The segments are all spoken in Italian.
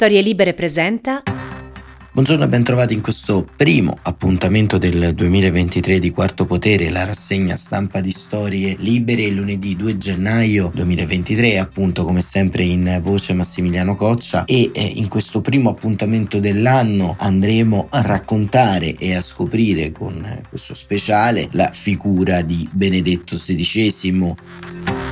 Storie Libere presenta. Buongiorno e bentrovati in questo primo appuntamento del 2023 di Quarto Potere, la rassegna stampa di Storie Libere lunedì 2 gennaio 2023, appunto come sempre in voce Massimiliano Coccia e eh, in questo primo appuntamento dell'anno andremo a raccontare e a scoprire con questo speciale la figura di Benedetto XVI.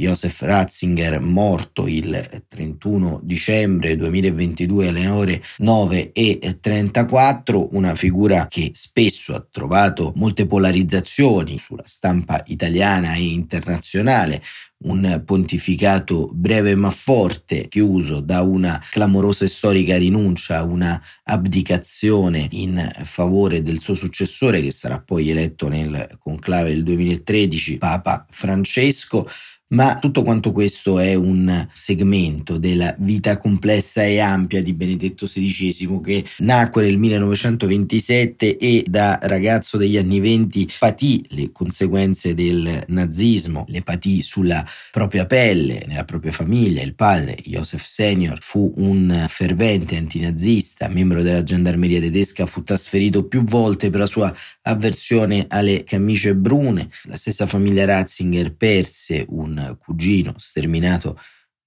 Josef Ratzinger, morto il 31 dicembre 2022 alle ore 9.34, una figura che spesso ha trovato molte polarizzazioni sulla stampa italiana e internazionale, un pontificato breve ma forte, chiuso da una clamorosa e storica rinuncia, una abdicazione in favore del suo successore che sarà poi eletto nel conclave del 2013, Papa Francesco, ma tutto quanto questo è un segmento della vita complessa e ampia di Benedetto XVI che nacque nel 1927 e da ragazzo degli anni 20 patì le conseguenze del nazismo, le patì sulla propria pelle, nella propria famiglia. Il padre, Josef Senior, fu un fervente antinazista, membro della gendarmeria tedesca, fu trasferito più volte per la sua avversione alle camicie brune. La stessa famiglia Ratzinger perse un cugino sterminato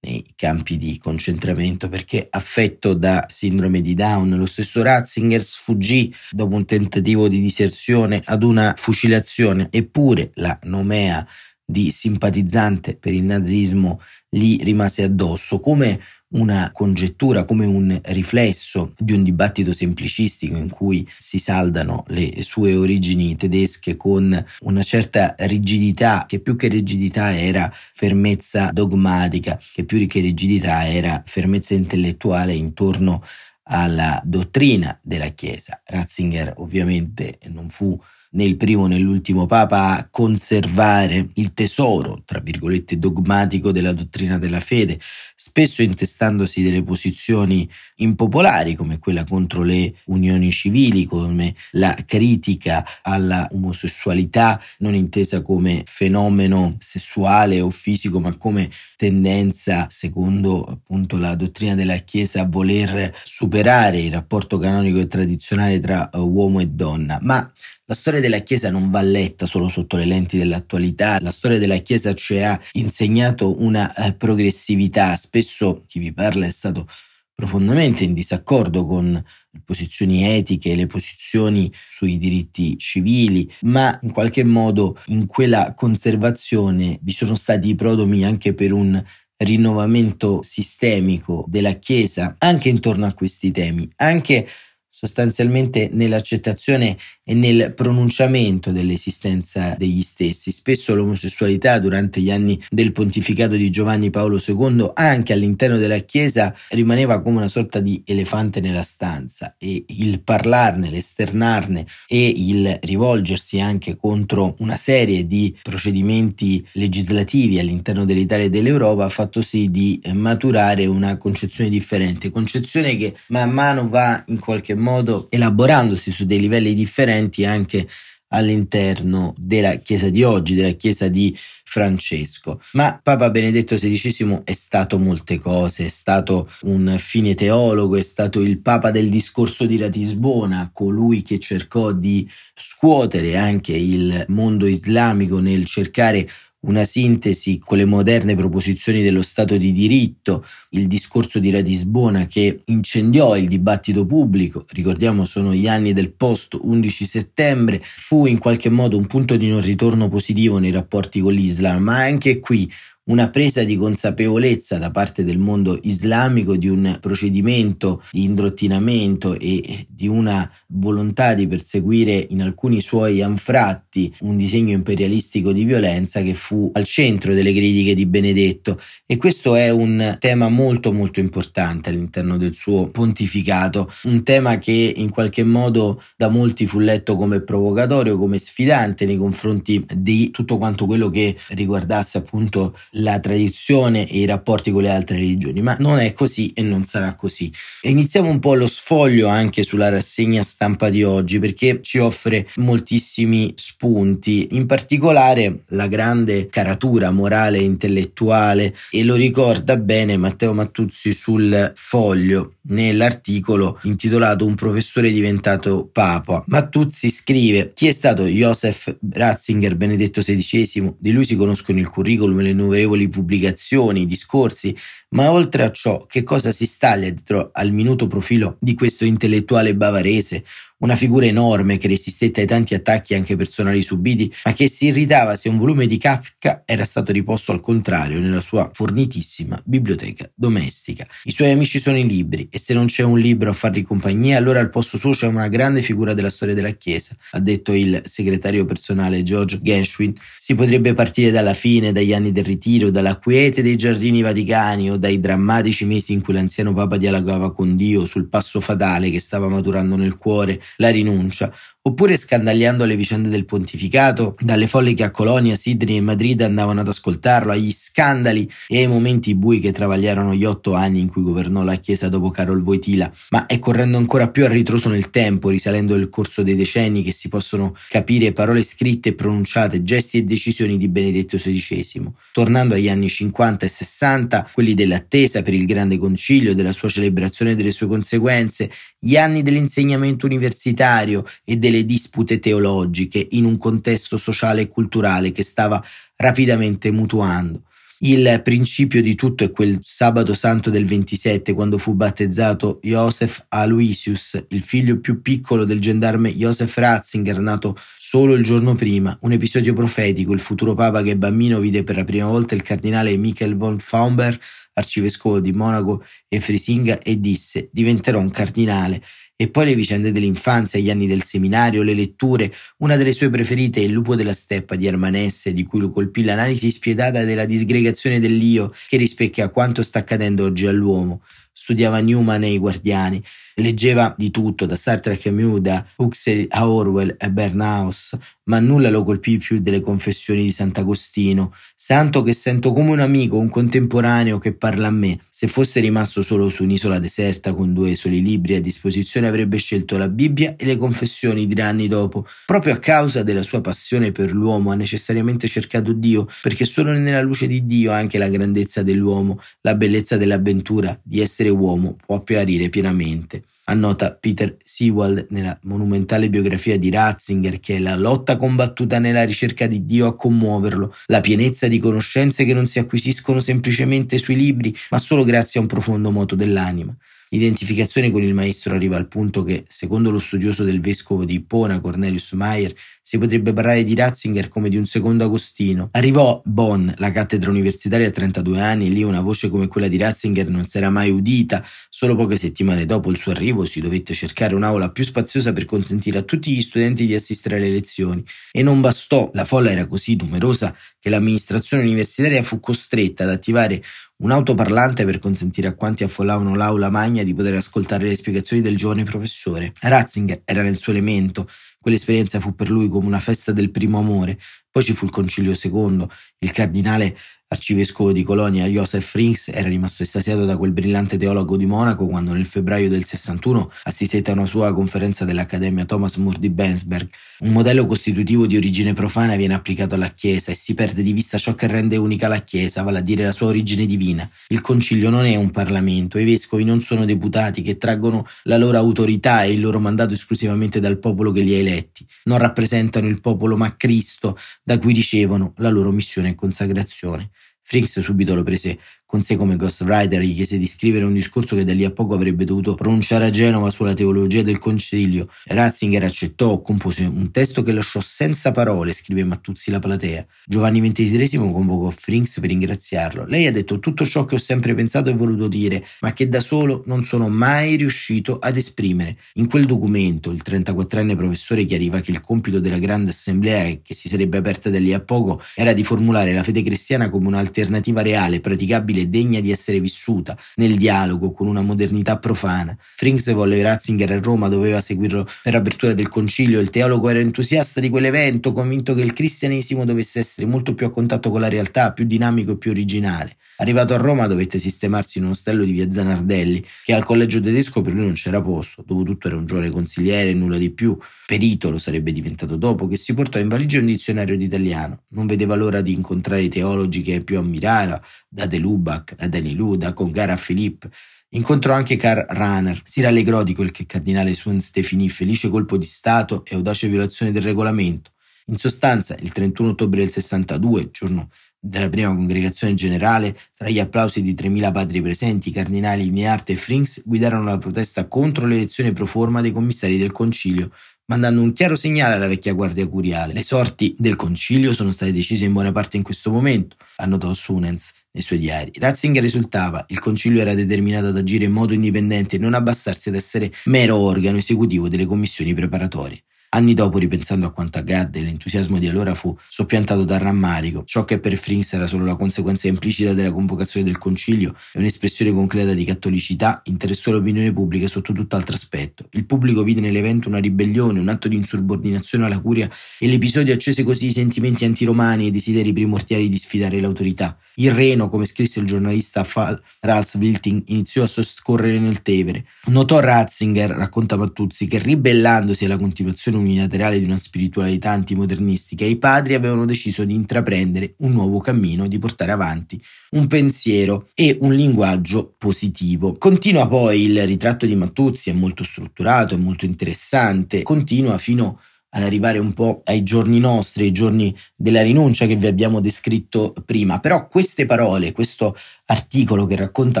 nei campi di concentramento perché affetto da sindrome di Down. Lo stesso Ratzinger sfuggì dopo un tentativo di diserzione ad una fucilazione, eppure la nomea di simpatizzante per il nazismo gli rimase addosso come una congettura, come un riflesso di un dibattito semplicistico in cui si saldano le sue origini tedesche con una certa rigidità che più che rigidità era fermezza dogmatica, che più che rigidità era fermezza intellettuale intorno alla dottrina della Chiesa. Ratzinger ovviamente non fu né il primo né l'ultimo papa a conservare il tesoro, tra virgolette, dogmatico della dottrina della fede, spesso intestandosi delle posizioni impopolari come quella contro le unioni civili, come la critica alla omosessualità non intesa come fenomeno sessuale o fisico, ma come tendenza, secondo appunto la dottrina della Chiesa, a voler superare il rapporto canonico e tradizionale tra uomo e donna. Ma la storia della Chiesa non va letta solo sotto le lenti dell'attualità, la storia della Chiesa ci ha insegnato una eh, progressività, spesso chi vi parla è stato profondamente in disaccordo con le posizioni etiche le posizioni sui diritti civili, ma in qualche modo in quella conservazione vi sono stati i prodomi anche per un rinnovamento sistemico della Chiesa anche intorno a questi temi, anche sostanzialmente nell'accettazione e nel pronunciamento dell'esistenza degli stessi. Spesso l'omosessualità durante gli anni del pontificato di Giovanni Paolo II, anche all'interno della Chiesa, rimaneva come una sorta di elefante nella stanza e il parlarne, l'esternarne e il rivolgersi anche contro una serie di procedimenti legislativi all'interno dell'Italia e dell'Europa ha fatto sì di maturare una concezione differente, concezione che man mano va in qualche modo elaborandosi su dei livelli differenti presenti anche all'interno della Chiesa di oggi, della Chiesa di Francesco. Ma Papa Benedetto XVI è stato molte cose, è stato un fine teologo, è stato il Papa del discorso di Ratisbona, colui che cercò di scuotere anche il mondo islamico nel cercare una sintesi con le moderne proposizioni dello Stato di diritto, il discorso di Ratisbona che incendiò il dibattito pubblico, ricordiamo sono gli anni del post 11 settembre, fu in qualche modo un punto di non ritorno positivo nei rapporti con l'Islam, ma anche qui una presa di consapevolezza da parte del mondo islamico di un procedimento di indottrinamento e di una volontà di perseguire in alcuni suoi anfratti un disegno imperialistico di violenza che fu al centro delle critiche di Benedetto. E questo è un tema molto molto importante all'interno del suo pontificato, un tema che in qualche modo da molti fu letto come provocatorio, come sfidante nei confronti di tutto quanto quello che riguardasse appunto la tradizione e i rapporti con le altre religioni, ma non è così e non sarà così. E iniziamo un po' lo sfoglio anche sulla rassegna stampa di oggi perché ci offre moltissimi spunti, in particolare la grande caratura morale e intellettuale e lo ricorda bene Matteo Mattuzzi sul foglio nell'articolo intitolato Un professore diventato papa. Mattuzzi scrive chi è stato Joseph Ratzinger Benedetto XVI, di lui si conoscono il curriculum, le innumerevoli pubblicazioni, discorsi, ma oltre a ciò che cosa si staglia dietro al minuto profilo di questo intellettuale bavarese, una figura enorme che resistette ai tanti attacchi anche personali subiti, ma che si irritava se un volume di Kafka era stato riposto al contrario nella sua fornitissima biblioteca domestica. I suoi amici sono i libri e se non c'è un libro a fargli compagnia, allora al posto suo c'è una grande figura della storia della Chiesa, ha detto il segretario personale George Gershwin. Si potrebbe partire dalla fine, dagli anni del ritiro, dalla quiete dei giardini vaticani o dai drammatici mesi in cui l'anziano papa dialogava con Dio sul passo fatale che stava maturando nel cuore la rinuncia, oppure scandagliando le vicende del pontificato, dalle folle che a Colonia, Sydney e Madrid andavano ad ascoltarlo, agli scandali e ai momenti bui che travagliarono gli otto anni in cui governò la Chiesa dopo Carol Voitila, ma è correndo ancora più a ritroso nel tempo, risalendo il corso dei decenni che si possono capire parole scritte e pronunciate, gesti e decisioni di Benedetto XVI, tornando agli anni 50 e 60, quelli dell'attesa per il grande concilio, della sua celebrazione e delle sue conseguenze, gli anni dell'insegnamento universitario e delle delle dispute teologiche in un contesto sociale e culturale che stava rapidamente mutuando. Il principio di tutto è quel sabato santo del 27 quando fu battezzato Joseph Aloysius, il figlio più piccolo del gendarme Joseph Ratzinger, nato solo il giorno prima, un episodio profetico, il futuro papa che bambino vide per la prima volta il cardinale Michael von Faumberg, arcivescovo di Monaco e Frisinga, e disse diventerò un cardinale e poi le vicende dell'infanzia, gli anni del seminario, le letture. Una delle sue preferite è Il lupo della steppa di Armanesse, di cui lo colpì l'analisi spietata della disgregazione dell'io che rispecchia quanto sta accadendo oggi all'uomo. Studiava Newman e i Guardiani Leggeva di tutto, da Sartre a Camus, da Huxley a Orwell e Bernaus, ma nulla lo colpì più delle confessioni di Sant'Agostino. Santo che sento come un amico, un contemporaneo che parla a me. Se fosse rimasto solo su un'isola deserta con due soli libri a disposizione avrebbe scelto la Bibbia e le confessioni di anni dopo. Proprio a causa della sua passione per l'uomo ha necessariamente cercato Dio, perché solo nella luce di Dio anche la grandezza dell'uomo, la bellezza dell'avventura di essere uomo può apparire pienamente annota Peter Sewald nella monumentale biografia di Ratzinger che è la lotta combattuta nella ricerca di Dio a commuoverlo, la pienezza di conoscenze che non si acquisiscono semplicemente sui libri, ma solo grazie a un profondo moto dell'anima. L'identificazione con il maestro arriva al punto che, secondo lo studioso del vescovo di Ippona, Cornelius Mayer, si potrebbe parlare di Ratzinger come di un secondo Agostino. Arrivò Bonn, la cattedra universitaria a 32 anni, lì una voce come quella di Ratzinger non si era mai udita. Solo poche settimane dopo il suo arrivo si dovette cercare un'aula più spaziosa per consentire a tutti gli studenti di assistere alle lezioni. E non bastò, la folla era così numerosa che l'amministrazione universitaria fu costretta ad attivare un autoparlante per consentire a quanti affollavano l'aula magna di poter ascoltare le spiegazioni del giovane professore. Ratzinger era nel suo elemento, quell'esperienza fu per lui come una festa del primo amore. Poi ci fu il concilio secondo, il cardinale arcivescovo di Colonia Joseph Frings era rimasto estasiato da quel brillante teologo di Monaco quando nel febbraio del 61 assistette a una sua conferenza dell'Accademia Thomas More di Bensberg. Un modello costitutivo di origine profana viene applicato alla Chiesa e si perde di vista ciò che rende unica la Chiesa, vale a dire la sua origine divina. Il concilio non è un Parlamento, i vescovi non sono deputati che traggono la loro autorità e il loro mandato esclusivamente dal popolo che li ha eletti. Non rappresentano il popolo ma Cristo, da cui ricevono la loro missione e consacrazione. Frings subito lo prese con sé come ghostwriter gli chiese di scrivere un discorso che da lì a poco avrebbe dovuto pronunciare a Genova sulla teologia del concilio. Ratzinger accettò, compose un testo che lasciò senza parole, scrive Mattuzzi la platea. Giovanni XXIII convocò Frings per ringraziarlo. Lei ha detto tutto ciò che ho sempre pensato e voluto dire, ma che da solo non sono mai riuscito ad esprimere. In quel documento il 34enne professore chiariva che il compito della grande assemblea che si sarebbe aperta da lì a poco era di formulare la fede cristiana come un'alternativa reale, praticabile civile degna di essere vissuta, nel dialogo, con una modernità profana. Frings volle Ratzinger a Roma, doveva seguirlo per apertura del concilio. Il teologo era entusiasta di quell'evento, convinto che il cristianesimo dovesse essere molto più a contatto con la realtà, più dinamico e più originale. Arrivato a Roma dovette sistemarsi in un ostello di via Zanardelli, che al collegio tedesco per lui non c'era posto. Dopotutto era un giovane consigliere, nulla di più. Perito lo sarebbe diventato dopo, che si portò in valigia un dizionario d'italiano. Non vedeva l'ora di incontrare i teologi che più ammirava, da De Lubac, da Danilou, da Congar a Philippe. Incontrò anche Karl Rahner. Si rallegrò di quel che il cardinale Suenz definì felice colpo di Stato e audace violazione del regolamento. In sostanza, il 31 ottobre del 62, giorno della prima congregazione generale, tra gli applausi di 3.000 padri presenti, i cardinali Linearte e Frings guidarono la protesta contro l'elezione pro forma dei commissari del concilio, mandando un chiaro segnale alla vecchia guardia curiale. Le sorti del concilio sono state decise in buona parte in questo momento, annotò Sunens nei suoi diari. Ratzinger risultava, il concilio era determinato ad agire in modo indipendente e non abbassarsi ad essere mero organo esecutivo delle commissioni preparatorie. Anni dopo, ripensando a quanto accadde, l'entusiasmo di allora fu soppiantato dal rammarico. Ciò che per Frings era solo la conseguenza implicita della convocazione del concilio e un'espressione concreta di cattolicità interessò l'opinione pubblica sotto tutt'altro aspetto. Il pubblico vide nell'evento una ribellione, un atto di insubordinazione alla curia e l'episodio accese così i sentimenti antiromani e i desideri primordiali di sfidare l'autorità. Il Reno, come scrisse il giornalista Fall Ralph Wilting, iniziò a soscorrere nel Tevere. Notò Ratzinger, racconta Mattuzzi, che ribellandosi alla continuazione unilaterale di una spiritualità antimodernistica, i padri avevano deciso di intraprendere un nuovo cammino, di portare avanti un pensiero e un linguaggio positivo. Continua poi il ritratto di Mattuzzi, è molto strutturato, è molto interessante, continua fino ad arrivare un po' ai giorni nostri, ai giorni della rinuncia che vi abbiamo descritto prima. Però queste parole, questo articolo che racconta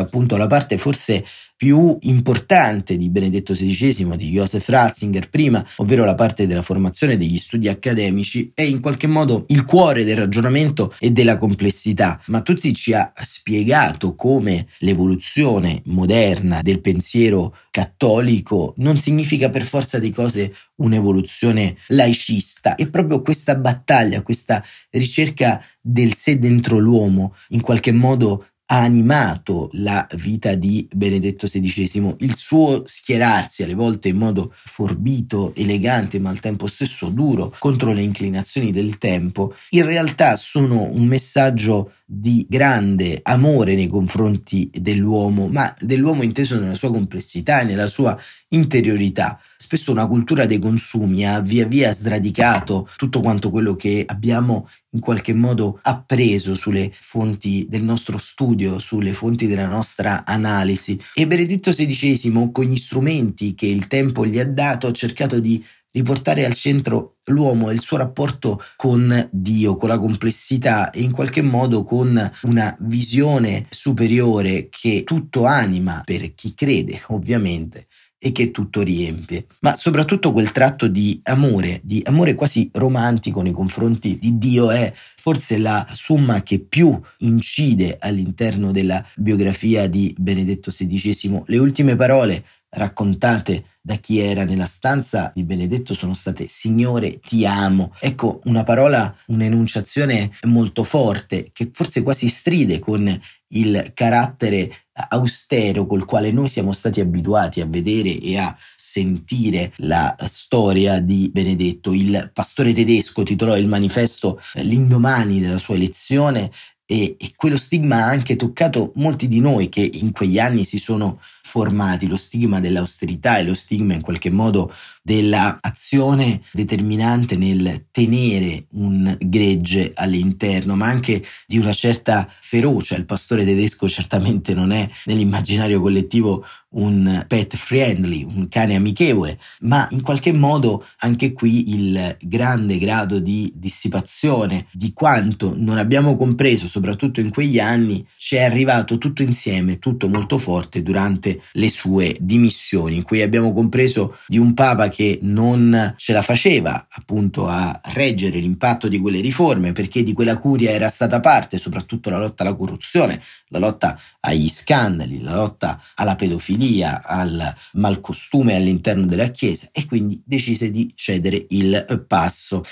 appunto la parte forse più importante di Benedetto XVI, di Joseph Ratzinger prima, ovvero la parte della formazione degli studi accademici, è in qualche modo il cuore del ragionamento e della complessità. Ma Tuzzi ci ha spiegato come l'evoluzione moderna del pensiero cattolico non significa per forza di cose un'evoluzione laicista e proprio questa battaglia, questa ricerca del sé dentro l'uomo in qualche modo animato la vita di Benedetto XVI, il suo schierarsi alle volte in modo forbito, elegante ma al tempo stesso duro contro le inclinazioni del tempo, in realtà sono un messaggio di grande amore nei confronti dell'uomo, ma dell'uomo inteso nella sua complessità e nella sua interiorità. Spesso una cultura dei consumi ha via via sradicato tutto quanto quello che abbiamo in qualche modo appreso sulle fonti del nostro studio, sulle fonti della nostra analisi. E Benedetto XVI, con gli strumenti che il tempo gli ha dato, ha cercato di riportare al centro l'uomo e il suo rapporto con Dio, con la complessità e in qualche modo con una visione superiore che tutto anima per chi crede, ovviamente e che tutto riempie, ma soprattutto quel tratto di amore, di amore quasi romantico nei confronti di Dio è forse la summa che più incide all'interno della biografia di Benedetto XVI. Le ultime parole raccontate da chi era nella stanza di Benedetto sono state Signore ti amo. Ecco una parola, un'enunciazione molto forte che forse quasi stride con il carattere austero col quale noi siamo stati abituati a vedere e a sentire la storia di Benedetto. Il pastore tedesco titolò il manifesto l'indomani della sua elezione e, e quello stigma ha anche toccato molti di noi che in quegli anni si sono formati, lo stigma dell'austerità e lo stigma in qualche modo dell'azione determinante nel tenere un gregge all'interno, ma anche di una certa ferocia. Il pastore tedesco certamente non è nell'immaginario collettivo un pet friendly, un cane amichevole, ma in qualche modo anche qui il grande grado di dissipazione, di quanto non abbiamo compreso, soprattutto in quegli anni, ci è arrivato tutto insieme, tutto molto forte durante le sue dimissioni, in cui abbiamo compreso di un Papa che non ce la faceva appunto a reggere l'impatto di quelle riforme perché di quella curia era stata parte, soprattutto la lotta alla corruzione, la lotta agli scandali, la lotta alla pedofilia, al malcostume all'interno della Chiesa e quindi decise di cedere il passo.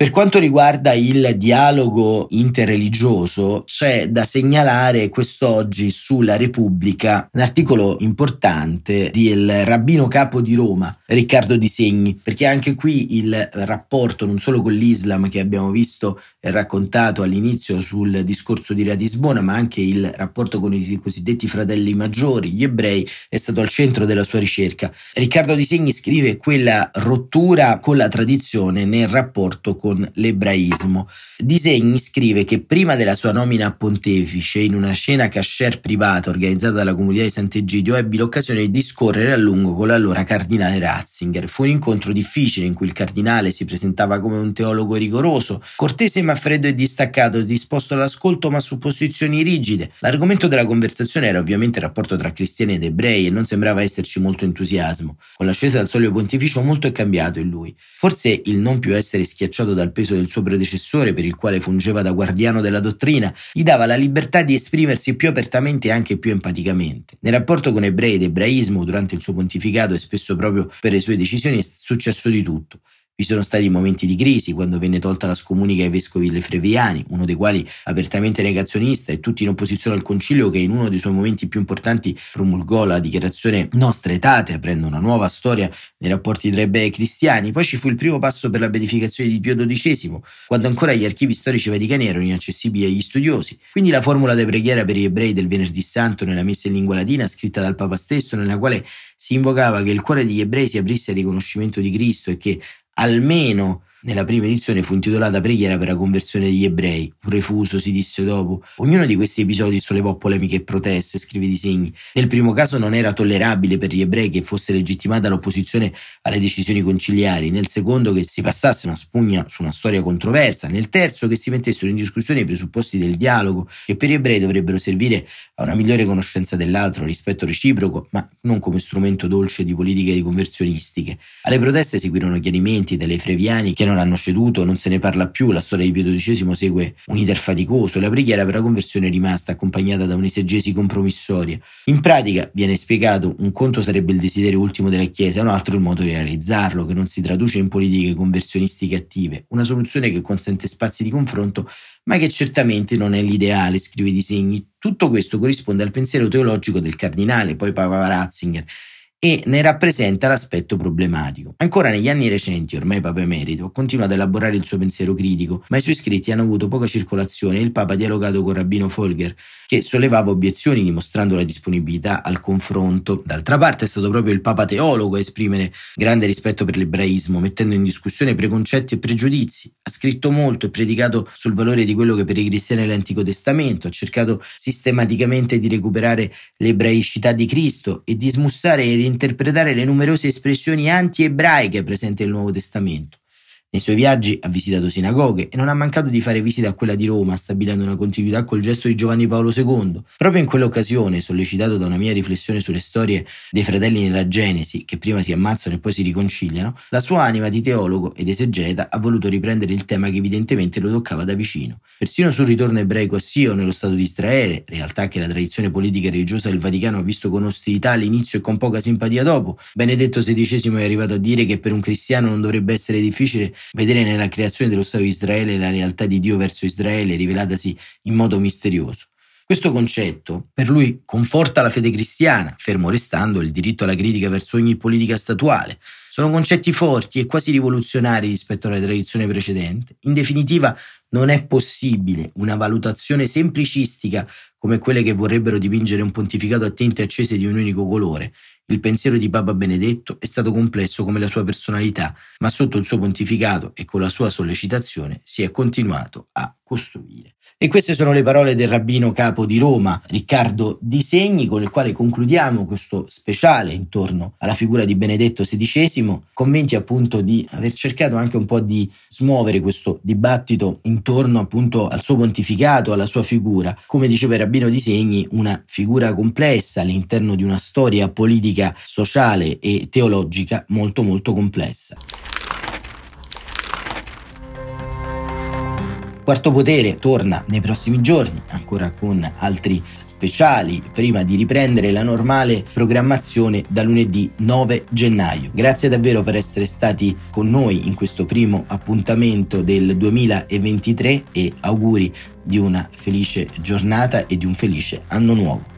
Per quanto riguarda il dialogo interreligioso, c'è da segnalare quest'oggi sulla Repubblica un articolo importante del rabbino capo di Roma, Riccardo Di Segni, perché anche qui il rapporto non solo con l'Islam che abbiamo visto e raccontato all'inizio sul discorso di Ratisbona, ma anche il rapporto con i cosiddetti fratelli maggiori, gli ebrei, è stato al centro della sua ricerca. Riccardo Di Segni scrive quella rottura con la tradizione nel rapporto con con l'ebraismo. Disegni scrive che prima della sua nomina a pontefice, in una scena cashier privata organizzata dalla comunità di Sant'Egidio, ebbi l'occasione di discorrere a lungo con l'allora cardinale Ratzinger. Fu un incontro difficile in cui il cardinale si presentava come un teologo rigoroso, cortese ma freddo e distaccato, disposto all'ascolto ma su posizioni rigide. L'argomento della conversazione era ovviamente il rapporto tra cristiani ed ebrei e non sembrava esserci molto entusiasmo. Con l'ascesa al solio pontificio molto è cambiato in lui. Forse il non più essere schiacciato dal peso del suo predecessore, per il quale fungeva da guardiano della dottrina, gli dava la libertà di esprimersi più apertamente e anche più empaticamente. Nel rapporto con ebrei ed ebraismo, durante il suo pontificato e spesso proprio per le sue decisioni, è successo di tutto. Vi sono stati momenti di crisi quando venne tolta la scomunica ai vescovi lefreviani, uno dei quali apertamente negazionista e tutti in opposizione al concilio che in uno dei suoi momenti più importanti promulgò la dichiarazione Nostra etate, aprendo una nuova storia nei rapporti tra ebrei e cristiani. Poi ci fu il primo passo per la beatificazione di Pio XII, quando ancora gli archivi storici vaticani erano inaccessibili agli studiosi. Quindi la formula di preghiera per gli ebrei del venerdì santo nella messa in lingua latina scritta dal Papa stesso, nella quale si invocava che il cuore degli ebrei si aprisse al riconoscimento di Cristo e che almeno nella prima edizione fu intitolata Preghiera per la conversione degli ebrei, un refuso si disse dopo. Ognuno di questi episodi sollevò polemiche e proteste, scrive Disegni. Nel primo caso non era tollerabile per gli ebrei che fosse legittimata l'opposizione alle decisioni conciliari, nel secondo che si passasse una spugna su una storia controversa, nel terzo che si mettessero in discussione i presupposti del dialogo, che per gli ebrei dovrebbero servire a una migliore conoscenza dell'altro, rispetto reciproco, ma non come strumento dolce di politiche di conversionistiche. Alle proteste seguirono chiarimenti delle freviani che non hanno ceduto, non se ne parla più, la storia di Pio XII segue un iter faticoso, la preghiera per la conversione è rimasta accompagnata da un'esegesi compromissoria. In pratica viene spiegato un conto sarebbe il desiderio ultimo della Chiesa, un altro il modo di realizzarlo, che non si traduce in politiche conversionistiche attive, una soluzione che consente spazi di confronto, ma che certamente non è l'ideale, scrive Disegni. Tutto questo corrisponde al pensiero teologico del cardinale, poi Papa Ratzinger, e ne rappresenta l'aspetto problematico. Ancora negli anni recenti, ormai Papa Emerito, continua ad elaborare il suo pensiero critico, ma i suoi scritti hanno avuto poca circolazione e il Papa ha dialogato con Rabbino Folger, che sollevava obiezioni dimostrando la disponibilità al confronto. D'altra parte è stato proprio il Papa teologo a esprimere grande rispetto per l'ebraismo, mettendo in discussione preconcetti e pregiudizi. Ha scritto molto e predicato sul valore di quello che per i cristiani è l'Antico Testamento, ha cercato sistematicamente di recuperare l'ebraicità di Cristo e di smussare e interpretare le numerose espressioni anti-ebraiche presenti nel Nuovo Testamento. Nei suoi viaggi ha visitato sinagoghe e non ha mancato di fare visita a quella di Roma, stabilendo una continuità col gesto di Giovanni Paolo II. Proprio in quell'occasione, sollecitato da una mia riflessione sulle storie dei fratelli nella Genesi, che prima si ammazzano e poi si riconciliano, la sua anima di teologo ed esegeta ha voluto riprendere il tema che evidentemente lo toccava da vicino. Persino sul ritorno ebraico a Sio nello Stato di Israele, realtà che la tradizione politica e religiosa del Vaticano ha visto con ostilità all'inizio e con poca simpatia dopo, Benedetto XVI è arrivato a dire che per un cristiano non dovrebbe essere difficile vedere nella creazione dello Stato di Israele la realtà di Dio verso Israele rivelatasi in modo misterioso. Questo concetto per lui conforta la fede cristiana, fermo restando il diritto alla critica verso ogni politica statuale. Sono concetti forti e quasi rivoluzionari rispetto alla tradizione precedente. In definitiva, non è possibile una valutazione semplicistica come quelle che vorrebbero dipingere un pontificato a tinte accese di un unico colore, il pensiero di Papa Benedetto è stato complesso come la sua personalità, ma sotto il suo pontificato e con la sua sollecitazione si è continuato a costruire. E queste sono le parole del rabbino capo di Roma, Riccardo Di Segni, con il quale concludiamo questo speciale intorno alla figura di Benedetto XVI, convinti appunto di aver cercato anche un po' di smuovere questo dibattito intorno appunto al suo pontificato, alla sua figura. Come diceva il rabbino Di Segni, una figura complessa all'interno di una storia politica, sociale e teologica molto molto complessa. Quarto Potere torna nei prossimi giorni, ancora con altri speciali, prima di riprendere la normale programmazione da lunedì 9 gennaio. Grazie davvero per essere stati con noi in questo primo appuntamento del 2023 e auguri di una felice giornata e di un felice anno nuovo.